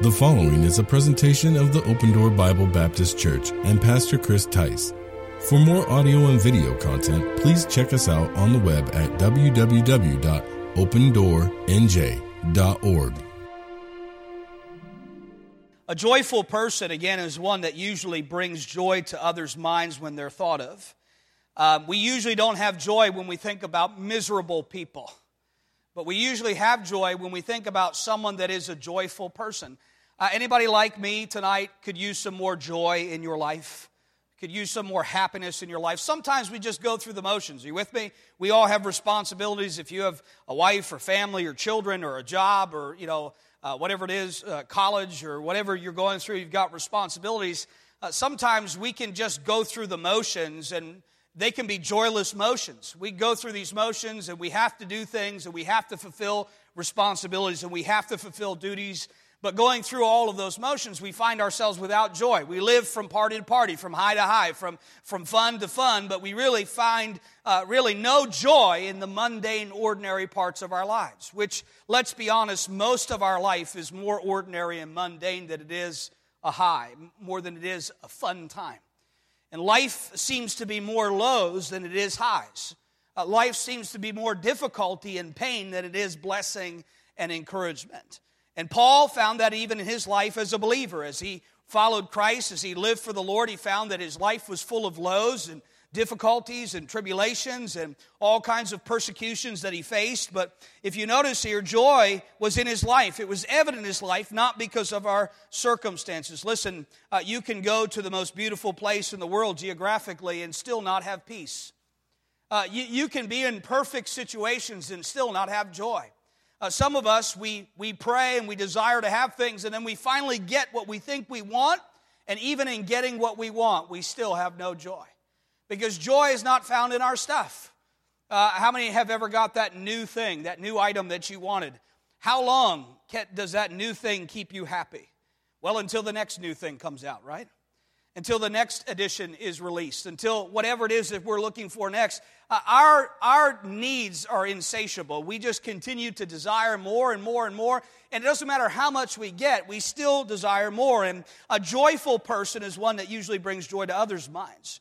The following is a presentation of the Open Door Bible Baptist Church and Pastor Chris Tice. For more audio and video content, please check us out on the web at www.opendoornj.org. A joyful person, again, is one that usually brings joy to others' minds when they're thought of. Um, we usually don't have joy when we think about miserable people, but we usually have joy when we think about someone that is a joyful person. Uh, anybody like me tonight could use some more joy in your life? Could use some more happiness in your life. Sometimes we just go through the motions. Are you with me? We all have responsibilities. If you have a wife or family or children or a job or, you know, uh, whatever it is, uh, college or whatever you're going through, you've got responsibilities. Uh, sometimes we can just go through the motions and they can be joyless motions. We go through these motions and we have to do things and we have to fulfill responsibilities and we have to fulfill duties. But going through all of those motions, we find ourselves without joy. We live from party to party, from high to high, from, from fun to fun, but we really find uh, really no joy in the mundane, ordinary parts of our lives, which, let's be honest, most of our life is more ordinary and mundane than it is a high, more than it is a fun time. And life seems to be more lows than it is highs. Uh, life seems to be more difficulty and pain than it is blessing and encouragement. And Paul found that even in his life as a believer, as he followed Christ, as he lived for the Lord, he found that his life was full of lows and difficulties and tribulations and all kinds of persecutions that he faced. But if you notice here, joy was in his life. It was evident in his life, not because of our circumstances. Listen, uh, you can go to the most beautiful place in the world geographically and still not have peace. Uh, you, you can be in perfect situations and still not have joy. Uh, some of us, we, we pray and we desire to have things, and then we finally get what we think we want, and even in getting what we want, we still have no joy because joy is not found in our stuff. Uh, how many have ever got that new thing, that new item that you wanted? How long does that new thing keep you happy? Well, until the next new thing comes out, right? Until the next edition is released, until whatever it is that we're looking for next. Uh, our, our needs are insatiable. We just continue to desire more and more and more. And it doesn't matter how much we get, we still desire more. And a joyful person is one that usually brings joy to others' minds.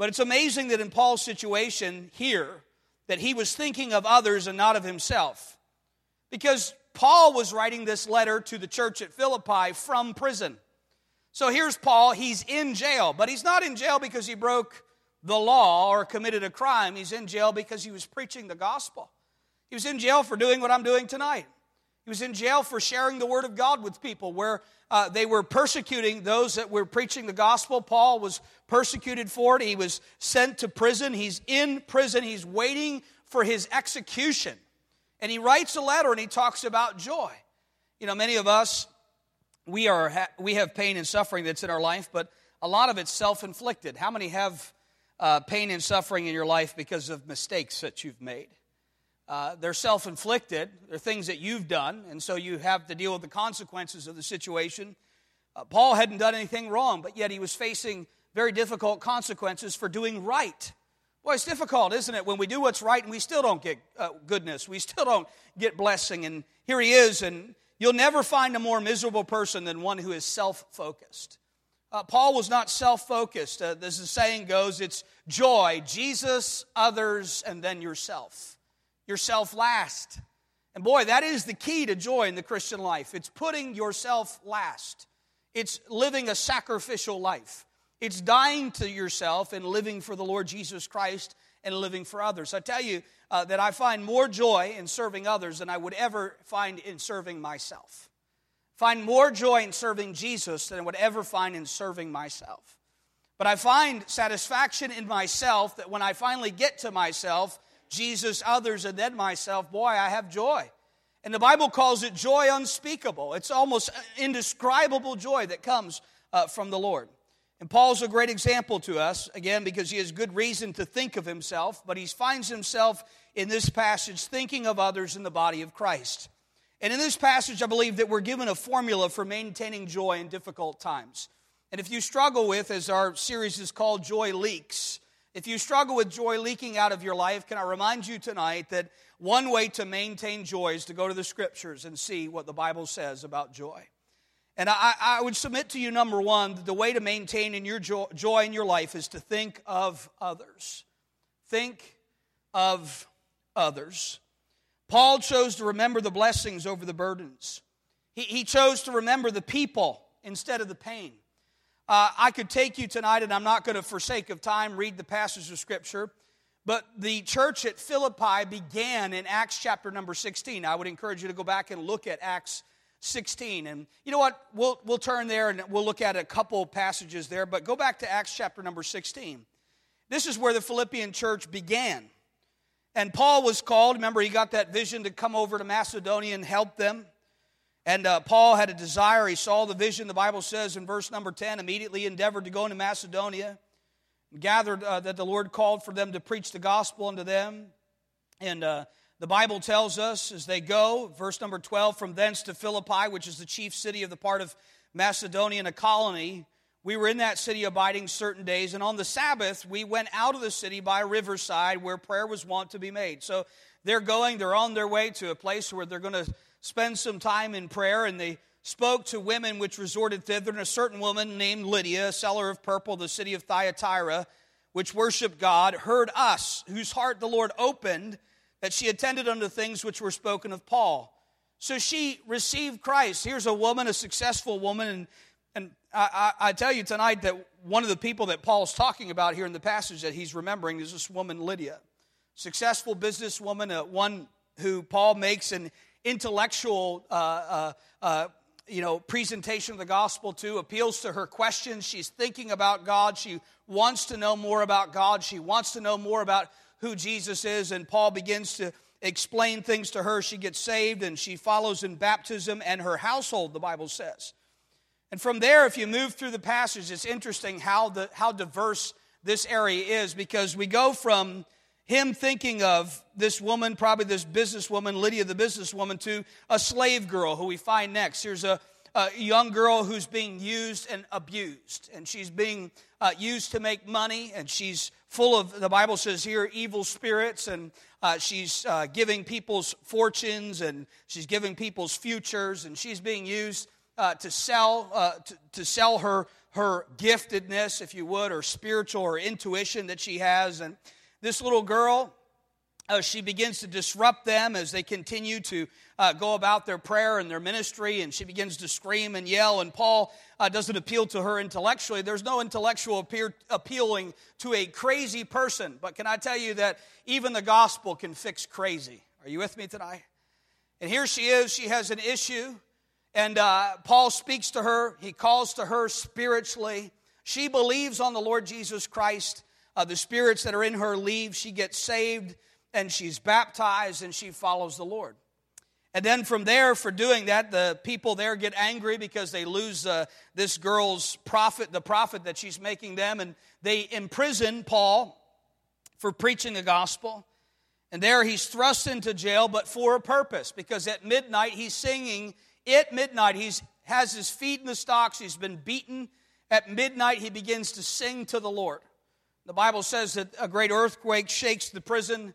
But it's amazing that in Paul's situation here, that he was thinking of others and not of himself. Because Paul was writing this letter to the church at Philippi from prison. So here's Paul, he's in jail, but he's not in jail because he broke the law or committed a crime. He's in jail because he was preaching the gospel. He was in jail for doing what I'm doing tonight. He was in jail for sharing the word of God with people where uh, they were persecuting those that were preaching the gospel. Paul was persecuted for it. He was sent to prison. He's in prison. He's waiting for his execution. And he writes a letter and he talks about joy. You know, many of us, we, are, we have pain and suffering that's in our life, but a lot of it's self inflicted. How many have uh, pain and suffering in your life because of mistakes that you've made? Uh, they're self inflicted. They're things that you've done, and so you have to deal with the consequences of the situation. Uh, Paul hadn't done anything wrong, but yet he was facing very difficult consequences for doing right. Boy, it's difficult, isn't it, when we do what's right and we still don't get uh, goodness, we still don't get blessing. And here he is, and you'll never find a more miserable person than one who is self focused. Uh, Paul was not self focused. Uh, as the saying goes, it's joy, Jesus, others, and then yourself yourself last. And boy, that is the key to joy in the Christian life. It's putting yourself last. It's living a sacrificial life. It's dying to yourself and living for the Lord Jesus Christ and living for others. I tell you uh, that I find more joy in serving others than I would ever find in serving myself. Find more joy in serving Jesus than I would ever find in serving myself. But I find satisfaction in myself that when I finally get to myself, Jesus, others, and then myself, boy, I have joy. And the Bible calls it joy unspeakable. It's almost indescribable joy that comes uh, from the Lord. And Paul's a great example to us, again, because he has good reason to think of himself, but he finds himself in this passage thinking of others in the body of Christ. And in this passage, I believe that we're given a formula for maintaining joy in difficult times. And if you struggle with, as our series is called, Joy Leaks, if you struggle with joy leaking out of your life, can I remind you tonight that one way to maintain joy is to go to the scriptures and see what the Bible says about joy. And I, I, would submit to you, number one, the way to maintain in your joy, joy in your life is to think of others. Think of others. Paul chose to remember the blessings over the burdens. He, he chose to remember the people instead of the pain. Uh, I could take you tonight, and I'm not going to, for sake of time, read the passage of Scripture. But the church at Philippi began in Acts chapter number 16. I would encourage you to go back and look at Acts 16. And you know what? We'll, we'll turn there and we'll look at a couple passages there. But go back to Acts chapter number 16. This is where the Philippian church began. And Paul was called. Remember, he got that vision to come over to Macedonia and help them. And uh, Paul had a desire. He saw the vision, the Bible says in verse number 10, immediately endeavored to go into Macedonia gathered uh, that the Lord called for them to preach the gospel unto them. And uh, the Bible tells us as they go, verse number 12, from thence to Philippi, which is the chief city of the part of Macedonia and a colony, we were in that city abiding certain days. And on the Sabbath, we went out of the city by a riverside where prayer was wont to be made. So they're going, they're on their way to a place where they're going to spend some time in prayer. And they spoke to women which resorted thither, and a certain woman named Lydia, a seller of purple, the city of Thyatira, which worshiped God, heard us, whose heart the Lord opened, that she attended unto things which were spoken of Paul. So she received Christ. Here's a woman, a successful woman, and, and I, I, I tell you tonight that one of the people that Paul's talking about here in the passage that he's remembering is this woman, Lydia. Successful businesswoman, uh, one who Paul makes an intellectual uh, uh, uh you know, presentation of the gospel to, appeals to her questions. She's thinking about God. She wants to know more about God. She wants to know more about who Jesus is. And Paul begins to explain things to her. She gets saved and she follows in baptism and her household, the Bible says. And from there, if you move through the passage, it's interesting how, the, how diverse this area is because we go from him thinking of this woman, probably this businesswoman, Lydia the businesswoman, to a slave girl who we find next. Here's a, a young girl who's being used and abused, and she's being uh, used to make money, and she's full of, the Bible says here, evil spirits, and uh, she's uh, giving people's fortunes, and she's giving people's futures, and she's being used uh, to sell uh, to, to sell her her giftedness, if you would, or spiritual or intuition that she has, and this little girl, uh, she begins to disrupt them as they continue to uh, go about their prayer and their ministry, and she begins to scream and yell. And Paul uh, doesn't appeal to her intellectually. There's no intellectual appeal, appealing to a crazy person. But can I tell you that even the gospel can fix crazy? Are you with me tonight? And here she is. She has an issue, and uh, Paul speaks to her. He calls to her spiritually. She believes on the Lord Jesus Christ uh, the spirits that are in her leave. She gets saved and she's baptized and she follows the Lord. And then from there, for doing that, the people there get angry because they lose uh, this girl's profit, the profit that she's making them, and they imprison Paul for preaching the gospel. And there he's thrust into jail, but for a purpose, because at midnight he's singing. At midnight, he has his feet in the stocks, he's been beaten. At midnight, he begins to sing to the Lord. The Bible says that a great earthquake shakes the prison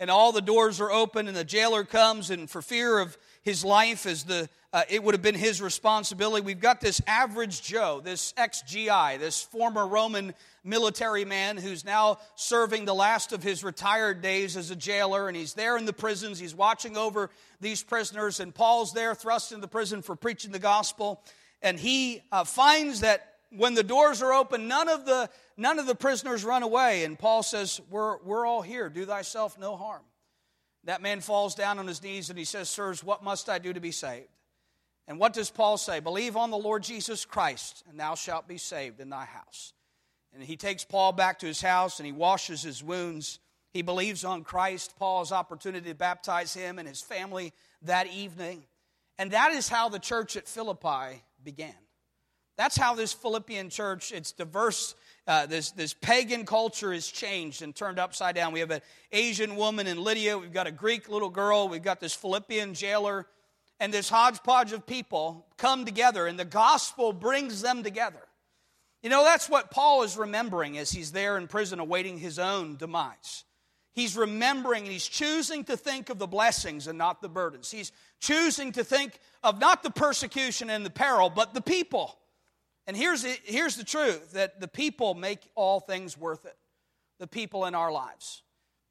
and all the doors are open and the jailer comes and for fear of his life as the uh, it would have been his responsibility. We've got this average joe this ex-gi this former roman military man who's now serving the last of his retired days as a jailer and he's there in the prisons. He's watching over these prisoners and paul's there thrust into the prison for preaching the gospel. And he uh, finds that when the doors are open, none of the, none of the prisoners run away. And Paul says, we're, we're all here. Do thyself no harm. That man falls down on his knees and he says, Sirs, what must I do to be saved? And what does Paul say? Believe on the Lord Jesus Christ, and thou shalt be saved in thy house. And he takes Paul back to his house and he washes his wounds. He believes on Christ. Paul's opportunity to baptize him and his family that evening. And that is how the church at Philippi began. That's how this Philippian church, it's diverse. Uh, this, this pagan culture is changed and turned upside down. We have an Asian woman in Lydia. We've got a Greek little girl. We've got this Philippian jailer. And this hodgepodge of people come together, and the gospel brings them together. You know, that's what Paul is remembering as he's there in prison awaiting his own demise. He's remembering and he's choosing to think of the blessings and not the burdens. He's choosing to think of not the persecution and the peril, but the people. And here's the, here's the truth that the people make all things worth it. The people in our lives.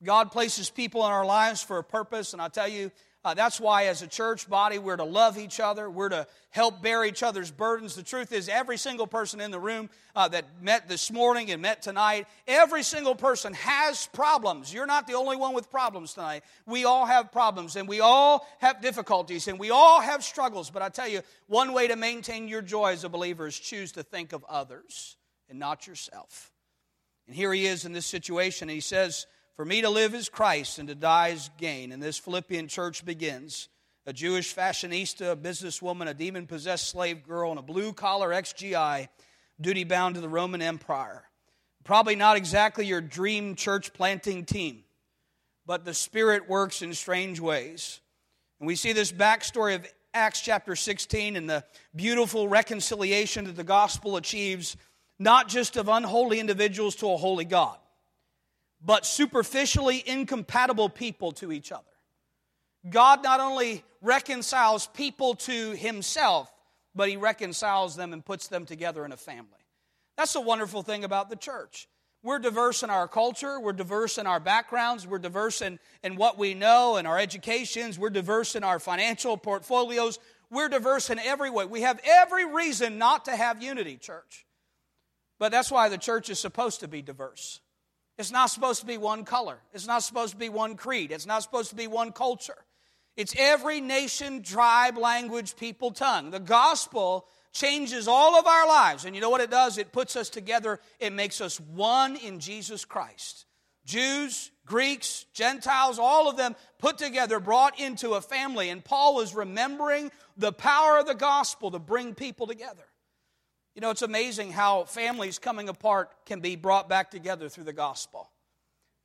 God places people in our lives for a purpose, and I tell you, uh, that's why, as a church body, we're to love each other. We're to help bear each other's burdens. The truth is, every single person in the room uh, that met this morning and met tonight, every single person has problems. You're not the only one with problems tonight. We all have problems, and we all have difficulties, and we all have struggles. But I tell you, one way to maintain your joy as a believer is choose to think of others and not yourself. And here he is in this situation, and he says, for me to live is Christ and to die is gain. And this Philippian church begins. A Jewish fashionista, a businesswoman, a demon possessed slave girl, and a blue collar XGI, duty bound to the Roman Empire. Probably not exactly your dream church planting team, but the Spirit works in strange ways. And we see this backstory of Acts chapter 16 and the beautiful reconciliation that the gospel achieves, not just of unholy individuals to a holy God but superficially incompatible people to each other. God not only reconciles people to himself, but he reconciles them and puts them together in a family. That's a wonderful thing about the church. We're diverse in our culture, we're diverse in our backgrounds, we're diverse in, in what we know and our educations, we're diverse in our financial portfolios, we're diverse in every way. We have every reason not to have unity, church. But that's why the church is supposed to be diverse. It's not supposed to be one color. It's not supposed to be one creed. It's not supposed to be one culture. It's every nation, tribe, language, people, tongue. The gospel changes all of our lives. And you know what it does? It puts us together, it makes us one in Jesus Christ. Jews, Greeks, Gentiles, all of them put together, brought into a family. And Paul was remembering the power of the gospel to bring people together. You know, it's amazing how families coming apart can be brought back together through the gospel.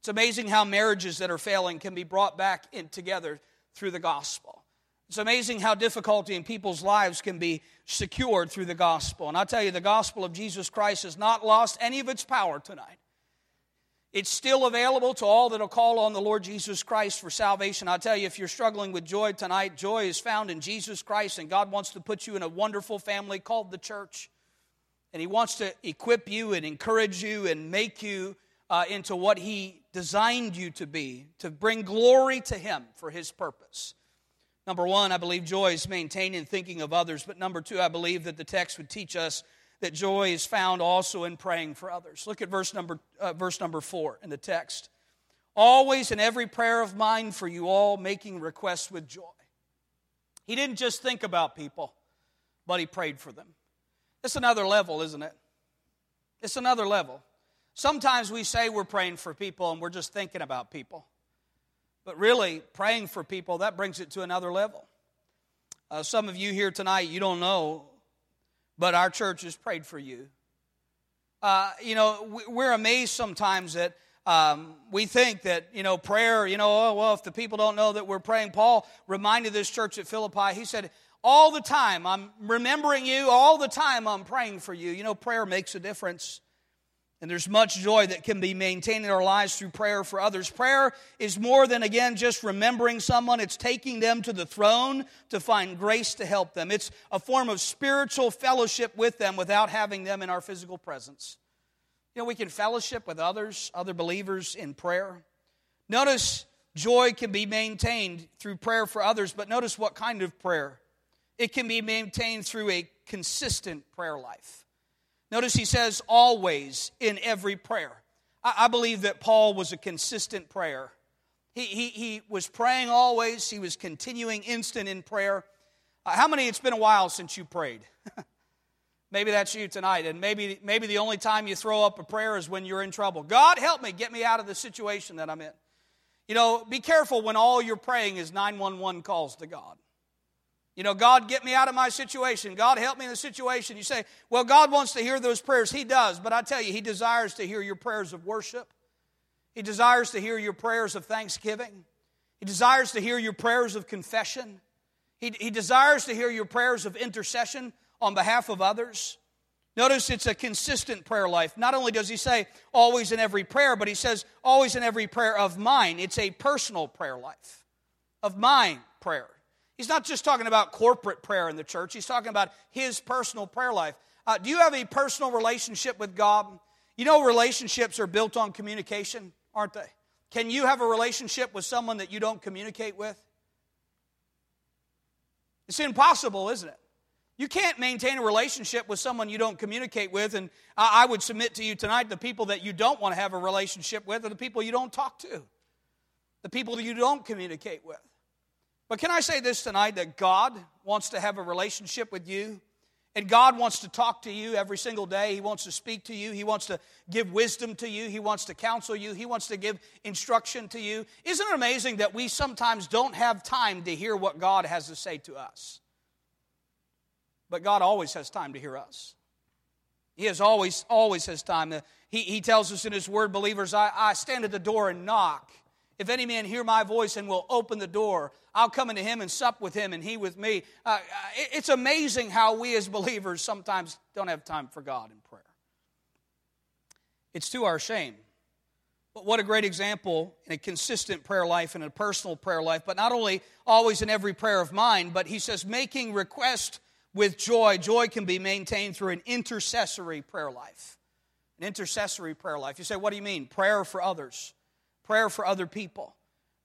It's amazing how marriages that are failing can be brought back in together through the gospel. It's amazing how difficulty in people's lives can be secured through the gospel. And I tell you, the gospel of Jesus Christ has not lost any of its power tonight. It's still available to all that will call on the Lord Jesus Christ for salvation. I tell you, if you're struggling with joy tonight, joy is found in Jesus Christ, and God wants to put you in a wonderful family called the church. And He wants to equip you and encourage you and make you uh, into what He designed you to be, to bring glory to Him for His purpose. Number one, I believe joy is maintained in thinking of others. But number two, I believe that the text would teach us that joy is found also in praying for others. Look at verse number, uh, verse number four in the text. Always in every prayer of mine for you all, making requests with joy. He didn't just think about people, but he prayed for them. It's another level, isn't it? It's another level. Sometimes we say we're praying for people and we're just thinking about people. But really, praying for people, that brings it to another level. Uh, some of you here tonight, you don't know, but our church has prayed for you. Uh, you know, we're amazed sometimes that um, we think that, you know, prayer, you know, oh, well, if the people don't know that we're praying, Paul reminded this church at Philippi, he said, all the time. I'm remembering you. All the time I'm praying for you. You know, prayer makes a difference. And there's much joy that can be maintained in our lives through prayer for others. Prayer is more than, again, just remembering someone. It's taking them to the throne to find grace to help them. It's a form of spiritual fellowship with them without having them in our physical presence. You know, we can fellowship with others, other believers in prayer. Notice joy can be maintained through prayer for others, but notice what kind of prayer. It can be maintained through a consistent prayer life. Notice he says, always in every prayer. I, believe that Paul was a consistent prayer. He, he, he was praying always, he was continuing instant in prayer. Uh, how many, it's been a while since you prayed? maybe that's you tonight, and maybe, maybe the only time you throw up a prayer is when you're in trouble. God, help me, get me out of the situation that I'm in. You know, be careful when all you're praying is 911 calls to God. You know, God, get me out of my situation. God, help me in the situation. You say, well, God wants to hear those prayers. He does. But I tell you, He desires to hear your prayers of worship. He desires to hear your prayers of thanksgiving. He desires to hear your prayers of confession. He, he desires to hear your prayers of intercession on behalf of others. Notice it's a consistent prayer life. Not only does he say always in every prayer, but he says always in every prayer of mine. It's a personal prayer life, of mine prayer. He's not just talking about corporate prayer in the church, he's talking about his personal prayer life. Uh, do you have a personal relationship with God? You know, relationships are built on communication, aren't they? Can you have a relationship with someone that you don't communicate with? It's impossible, isn't it? You can't maintain a relationship with someone you don't communicate with. And I would submit to you tonight the people that you don't want to have a relationship with are the people you don't talk to, the people that you don't communicate with. But can I say this tonight that God wants to have a relationship with you? And God wants to talk to you every single day. He wants to speak to you. He wants to give wisdom to you. He wants to counsel you. He wants to give instruction to you. Isn't it amazing that we sometimes don't have time to hear what God has to say to us? But God always has time to hear us. He has always, always has time. He, he tells us in His Word, believers, I, I stand at the door and knock. If any man hear my voice and will open the door, I'll come into him and sup with him and he with me. Uh, it's amazing how we as believers sometimes don't have time for God in prayer. It's to our shame. But what a great example in a consistent prayer life and a personal prayer life, but not only always in every prayer of mine, but he says, making request with joy. Joy can be maintained through an intercessory prayer life. An intercessory prayer life. You say, what do you mean? Prayer for others prayer for other people,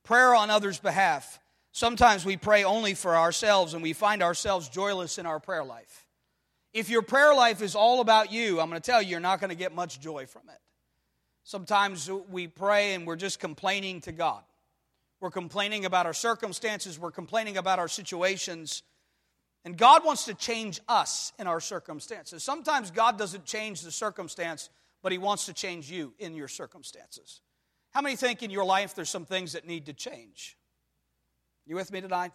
prayer on others' behalf. Sometimes we pray only for ourselves and we find ourselves joyless in our prayer life. If your prayer life is all about you, I'm going to tell you, you're not going to get much joy from it. Sometimes we pray and we're just complaining to God. We're complaining about our circumstances, we're complaining about our situations. And God wants to change us in our circumstances. Sometimes God doesn't change the circumstance, but He wants to change you in your circumstances. How many think in your life there's some things that need to change? You with me tonight?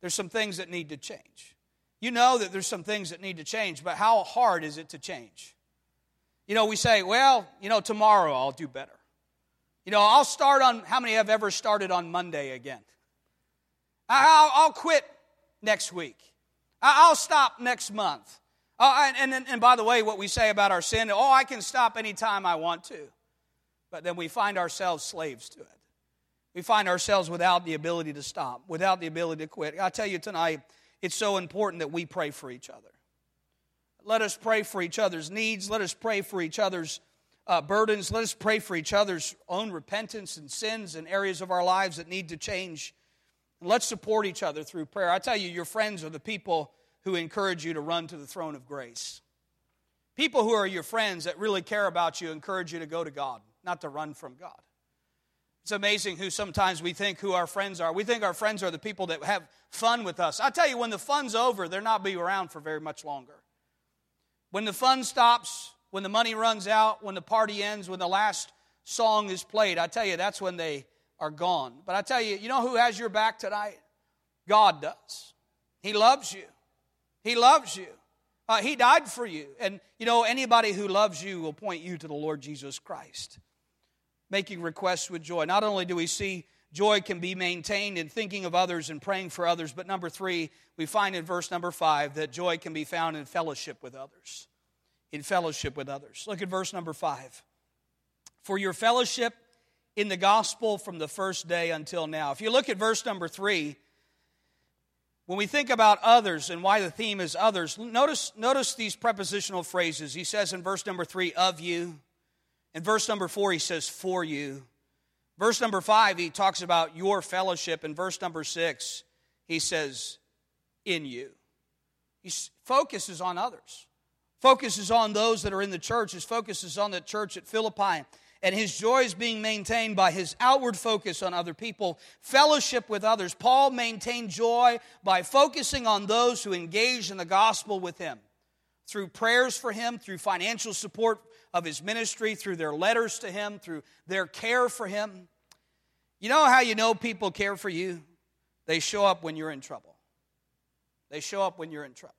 There's some things that need to change. You know that there's some things that need to change, but how hard is it to change? You know, we say, well, you know, tomorrow I'll do better. You know, I'll start on, how many have ever started on Monday again? I'll, I'll quit next week. I'll stop next month. Uh, and, and, and by the way, what we say about our sin, oh, I can stop anytime I want to but then we find ourselves slaves to it. We find ourselves without the ability to stop, without the ability to quit. I tell you tonight, it's so important that we pray for each other. Let us pray for each other's needs. Let us pray for each other's uh, burdens. Let us pray for each other's own repentance and sins and areas of our lives that need to change. And let's support each other through prayer. I tell you, your friends are the people who encourage you to run to the throne of grace. People who are your friends that really care about you encourage you to go to God not to run from God. It's amazing who sometimes we think who our friends are. We think our friends are the people that have fun with us. I tell you, when the fun's over, they're not be around for very much longer. When the fun stops, when the money runs out, when the party ends, when the last song is played, I tell you, that's when they are gone. But I tell you, you know who has your back tonight? God does. He loves you. He loves you. Uh, he died for you. And, you know, anybody who loves you will point you to the Lord Jesus Christ making requests with joy. Not only do we see joy can be maintained in thinking of others and praying for others, but number three, we find in verse number five that joy can be found in fellowship with others. In fellowship with others. Look at verse number five. For your fellowship in the gospel from the first day until now. If you look at verse number three, when we think about others and why the theme is others, notice, notice these prepositional phrases. He says in verse number three, of you. In verse number four, he says, for you. Verse number five, he talks about your fellowship. In verse number six, he says, in you. He focuses on others, focuses on those that are in the church. His focus is on the church at Philippi. And his joy is being maintained by his outward focus on other people, fellowship with others. Paul maintained joy by focusing on those who engage in the gospel with him through prayers for him, through financial support of his ministry, through their letters to him, through their care for him. You know how you know people care for you? They show up when you're in trouble. They show up when you're in trouble.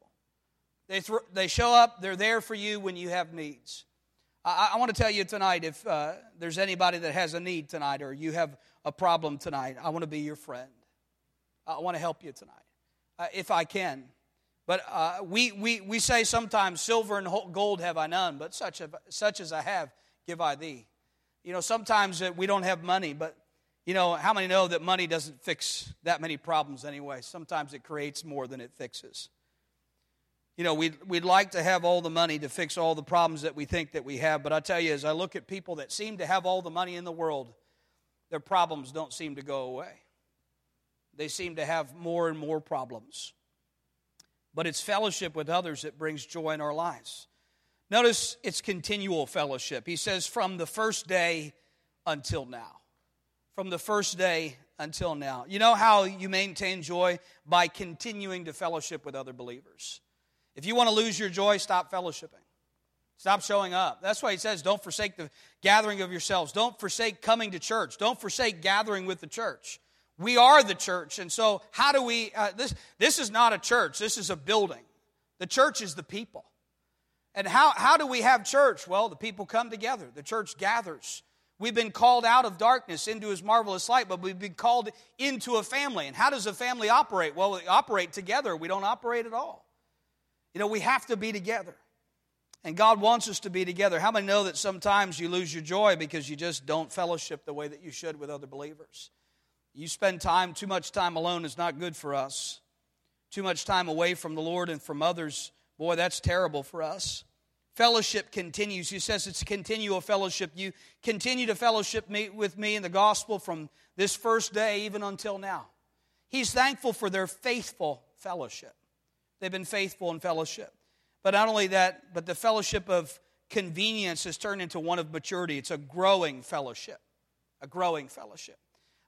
They, th- they show up, they're there for you when you have needs. I, I want to tell you tonight if uh, there's anybody that has a need tonight or you have a problem tonight, I want to be your friend. I want to help you tonight. Uh, if I can, But uh, we, we, we say sometimes, silver and gold have I none, but such, such as I have give I thee. You know, sometimes we don't have money, but you know, how many know that money doesn't fix that many problems anyway? Sometimes it creates more than it fixes. You know, we'd, we'd like to have all the money to fix all the problems that we think that we have, but I tell you, as I look at people that seem to have all the money in the world, their problems don't seem to go away. They seem to have more and more problems. But it's fellowship with others that brings joy in our lives. Notice it's continual fellowship. He says, from the first day until now. From the first day until now. You know how you maintain joy? By continuing to fellowship with other believers. If you want to lose your joy, stop fellowshipping. Stop showing up. That's why he says, don't forsake the gathering of yourselves. Don't forsake coming to church. Don't forsake gathering with the church. We are the church. And so, how do we? Uh, this, this is not a church, this is a building. The church is the people. And how, how do we have church? Well, the people come together, the church gathers. We've been called out of darkness into his marvelous light, but we've been called into a family. And how does a family operate? Well, we operate together, we don't operate at all. You know, we have to be together. And God wants us to be together. How many know that sometimes you lose your joy because you just don't fellowship the way that you should with other believers? You spend time, too much time alone is not good for us. Too much time away from the Lord and from others, boy, that's terrible for us. Fellowship continues. He says it's a continual fellowship. You continue to fellowship me, with me in the gospel from this first day even until now. He's thankful for their faithful fellowship. They've been faithful in fellowship. But not only that, but the fellowship of convenience has turned into one of maturity. It's a growing fellowship. A growing fellowship.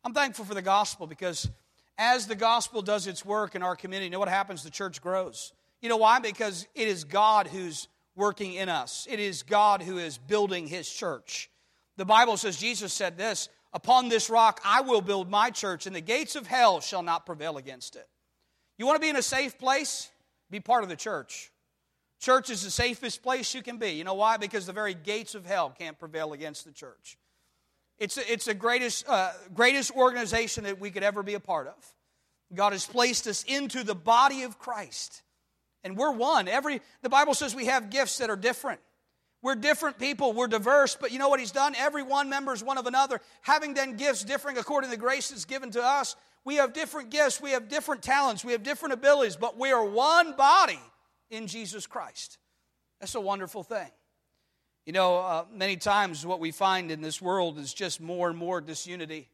I'm thankful for the gospel because as the gospel does its work in our community, you know what happens? The church grows. You know why? Because it is God who's working in us, it is God who is building his church. The Bible says, Jesus said this Upon this rock I will build my church, and the gates of hell shall not prevail against it. You want to be in a safe place? Be part of the church. Church is the safest place you can be. You know why? Because the very gates of hell can't prevail against the church. It's, it's the greatest, uh, greatest organization that we could ever be a part of. God has placed us into the body of Christ. And we're one. Every the Bible says we have gifts that are different. We're different people, we're diverse, but you know what he's done? Every one members one of another, having then gifts differing according to the grace that's given to us. We have different gifts, we have different talents, we have different abilities, but we are one body in Jesus Christ. That's a wonderful thing. You know, uh, many times what we find in this world is just more and more disunity,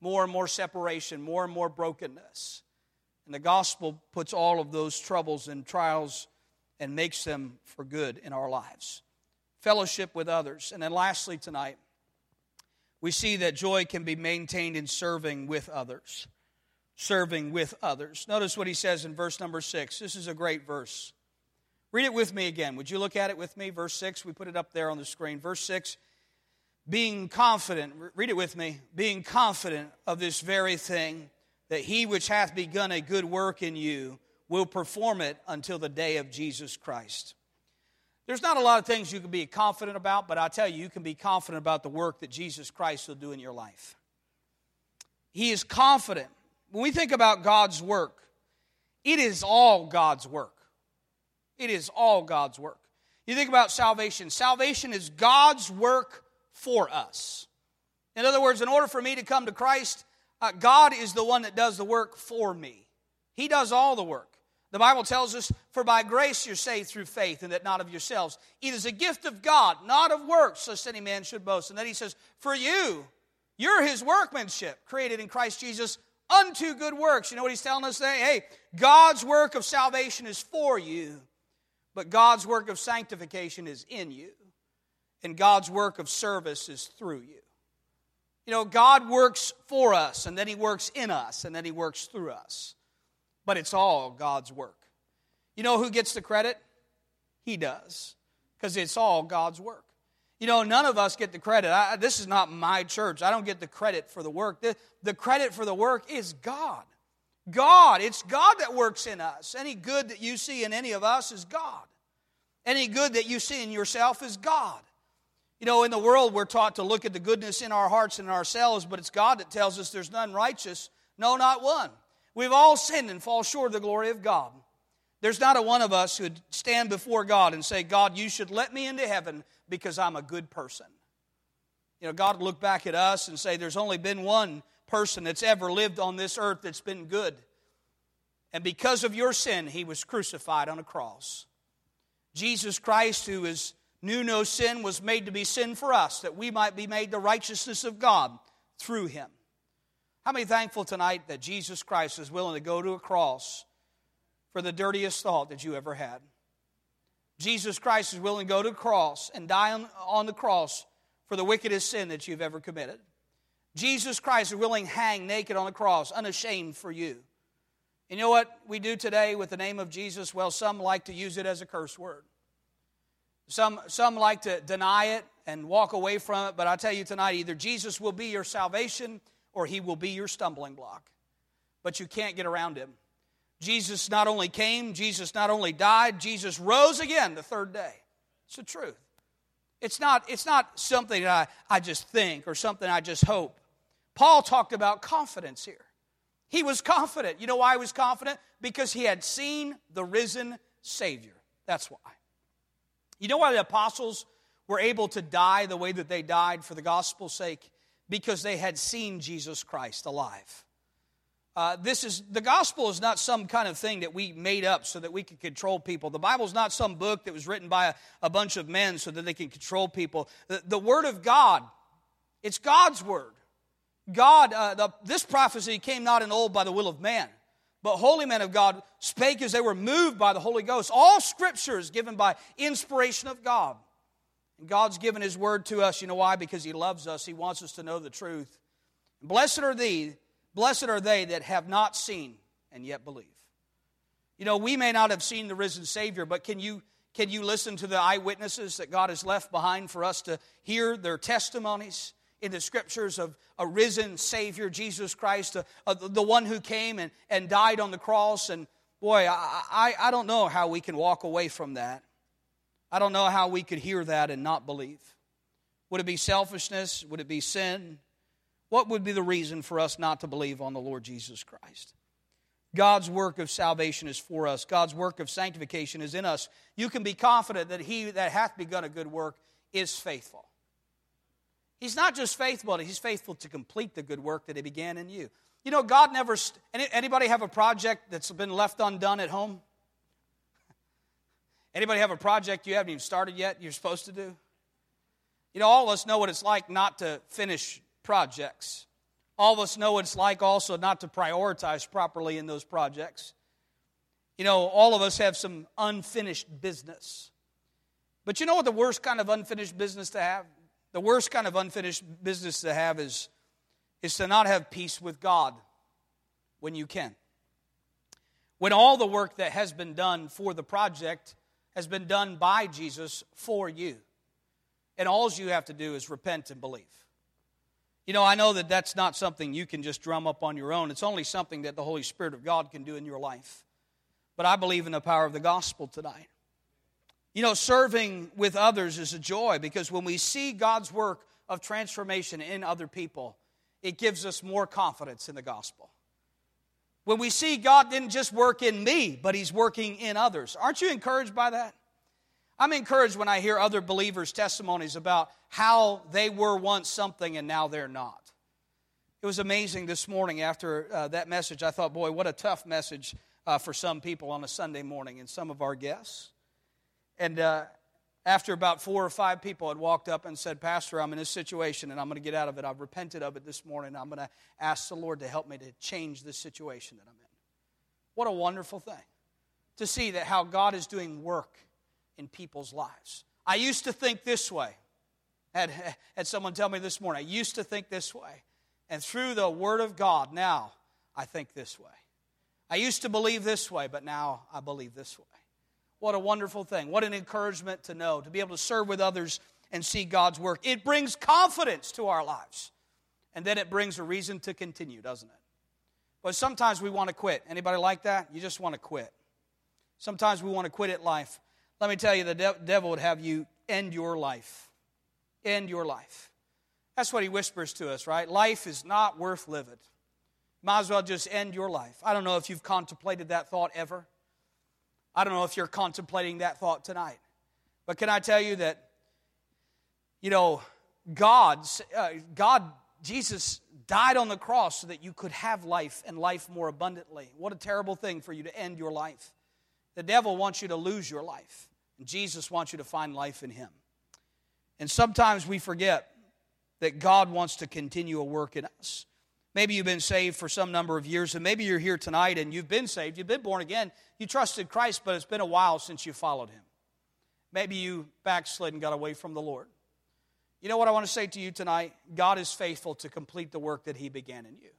more and more separation, more and more brokenness. And the gospel puts all of those troubles and trials and makes them for good in our lives. Fellowship with others. And then lastly, tonight, we see that joy can be maintained in serving with others. Serving with others. Notice what he says in verse number six. This is a great verse. Read it with me again. Would you look at it with me? Verse 6, we put it up there on the screen. Verse 6, being confident, read it with me, being confident of this very thing, that he which hath begun a good work in you will perform it until the day of Jesus Christ. There's not a lot of things you can be confident about, but I tell you, you can be confident about the work that Jesus Christ will do in your life. He is confident. When we think about God's work, it is all God's work. It is all God's work. You think about salvation. Salvation is God's work for us. In other words, in order for me to come to Christ, uh, God is the one that does the work for me. He does all the work. The Bible tells us, For by grace you're saved through faith, and that not of yourselves. It is a gift of God, not of works, lest any man should boast. And then he says, For you, you're his workmanship, created in Christ Jesus unto good works. You know what he's telling us there? Hey, God's work of salvation is for you but God's work of sanctification is in you, and God's work of service is through you. You know, God works for us, and then He works in us, and then He works through us. But it's all God's work. You know who gets the credit? He does, because it's all God's work. You know, none of us get the credit. I, this is not my church. I don't get the credit for the work. The, the credit for the work is God. God. It's God that works in us. Any good that you see in any of us is God. Any good that you see in yourself is God. You know, in the world, we're taught to look at the goodness in our hearts and ourselves, but it's God that tells us there's none righteous, no, not one. We've all sinned and fall short of the glory of God. There's not a one of us who'd stand before God and say, God, you should let me into heaven because I'm a good person. You know, God would look back at us and say, There's only been one person that's ever lived on this earth that's been good. And because of your sin, he was crucified on a cross. Jesus Christ, who is, knew no sin, was made to be sin for us, that we might be made the righteousness of God through him. How many thankful tonight that Jesus Christ is willing to go to a cross for the dirtiest thought that you ever had? Jesus Christ is willing to go to the cross and die on, on the cross for the wickedest sin that you've ever committed. Jesus Christ is willing hang naked on the cross, unashamed for you. And you know what we do today with the name of Jesus? Well, some like to use it as a curse word. Some, some like to deny it and walk away from it, but I tell you tonight either Jesus will be your salvation or he will be your stumbling block. But you can't get around him. Jesus not only came, Jesus not only died, Jesus rose again the third day. It's the truth. It's not, it's not something I, I just think or something I just hope. Paul talked about confidence here. He was confident. You know why he was confident? Because he had seen the risen Savior. That's why. You know why the apostles were able to die the way that they died for the gospel's sake? Because they had seen Jesus Christ alive. Uh, this is the gospel is not some kind of thing that we made up so that we can control people. The Bible is not some book that was written by a, a bunch of men so that they can control people. The, the Word of God, it's God's Word. God, uh, the, this prophecy came not in old by the will of man, but holy men of God spake as they were moved by the Holy Ghost. All Scripture is given by inspiration of God. And God's given His Word to us. You know why? Because He loves us. He wants us to know the truth. Blessed are thee Blessed are they that have not seen and yet believe. You know, we may not have seen the risen Savior, but can you, can you listen to the eyewitnesses that God has left behind for us to hear their testimonies in the scriptures of a risen Savior, Jesus Christ, the one who came and, and died on the cross? And boy, I, I don't know how we can walk away from that. I don't know how we could hear that and not believe. Would it be selfishness? Would it be sin? What would be the reason for us not to believe on the Lord Jesus Christ? God's work of salvation is for us. God's work of sanctification is in us. You can be confident that he that hath begun a good work is faithful. He's not just faithful, he's faithful to complete the good work that he began in you. You know, God never. Anybody have a project that's been left undone at home? Anybody have a project you haven't even started yet you're supposed to do? You know, all of us know what it's like not to finish projects. All of us know what it's like also not to prioritize properly in those projects. You know, all of us have some unfinished business. But you know what the worst kind of unfinished business to have? The worst kind of unfinished business to have is, is to not have peace with God when you can. When all the work that has been done for the project has been done by Jesus for you. And all you have to do is repent and believe. You know, I know that that's not something you can just drum up on your own. It's only something that the Holy Spirit of God can do in your life. But I believe in the power of the gospel tonight. You know, serving with others is a joy because when we see God's work of transformation in other people, it gives us more confidence in the gospel. When we see God didn't just work in me, but He's working in others. Aren't you encouraged by that? I'm encouraged when I hear other believers' testimonies about how they were once something and now they're not. It was amazing this morning after uh, that message. I thought, boy, what a tough message uh, for some people on a Sunday morning and some of our guests. And uh, after about four or five people had walked up and said, Pastor, I'm in this situation and I'm going to get out of it. I've repented of it this morning. I'm going to ask the Lord to help me to change this situation that I'm in. What a wonderful thing to see that how God is doing work in people's lives. I used to think this way. Had, had someone tell me this morning, I used to think this way. And through the Word of God, now I think this way. I used to believe this way, but now I believe this way. What a wonderful thing. What an encouragement to know, to be able to serve with others and see God's work. It brings confidence to our lives. And then it brings a reason to continue, doesn't it? But sometimes we want to quit. Anybody like that? You just want to quit. Sometimes we want to quit at life. Let me tell you, the de- devil would have you end your life. End your life. That's what he whispers to us, right? Life is not worth living. Might as well just end your life. I don't know if you've contemplated that thought ever. I don't know if you're contemplating that thought tonight. But can I tell you that, you know, God's, uh, God, Jesus died on the cross so that you could have life and life more abundantly. What a terrible thing for you to end your life. The devil wants you to lose your life, and Jesus wants you to find life in him. And sometimes we forget that God wants to continue a work in us. Maybe you've been saved for some number of years, and maybe you're here tonight and you've been saved, you've been born again, you trusted Christ, but it's been a while since you followed him. Maybe you backslid and got away from the Lord. You know what I want to say to you tonight? God is faithful to complete the work that he began in you.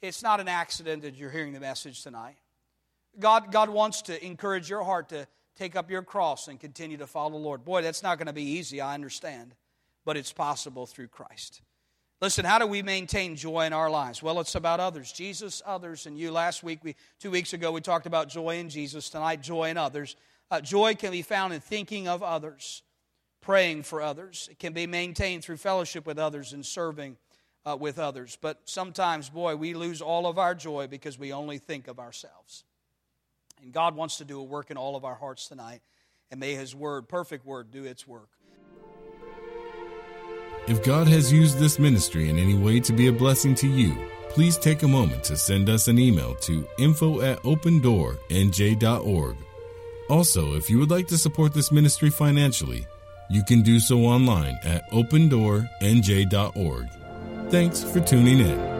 It's not an accident that you're hearing the message tonight. God, God wants to encourage your heart to take up your cross and continue to follow the Lord. Boy, that's not going to be easy, I understand, but it's possible through Christ. Listen, how do we maintain joy in our lives? Well, it's about others. Jesus, others, and you. Last week, we, two weeks ago, we talked about joy in Jesus. Tonight, joy in others. Uh, joy can be found in thinking of others, praying for others. It can be maintained through fellowship with others and serving uh, with others. But sometimes, boy, we lose all of our joy because we only think of ourselves. And God wants to do a work in all of our hearts tonight. And may His word, perfect word, do its work. If God has used this ministry in any way to be a blessing to you, please take a moment to send us an email to info at opendoornj.org. Also, if you would like to support this ministry financially, you can do so online at opendoornj.org. Thanks for tuning in.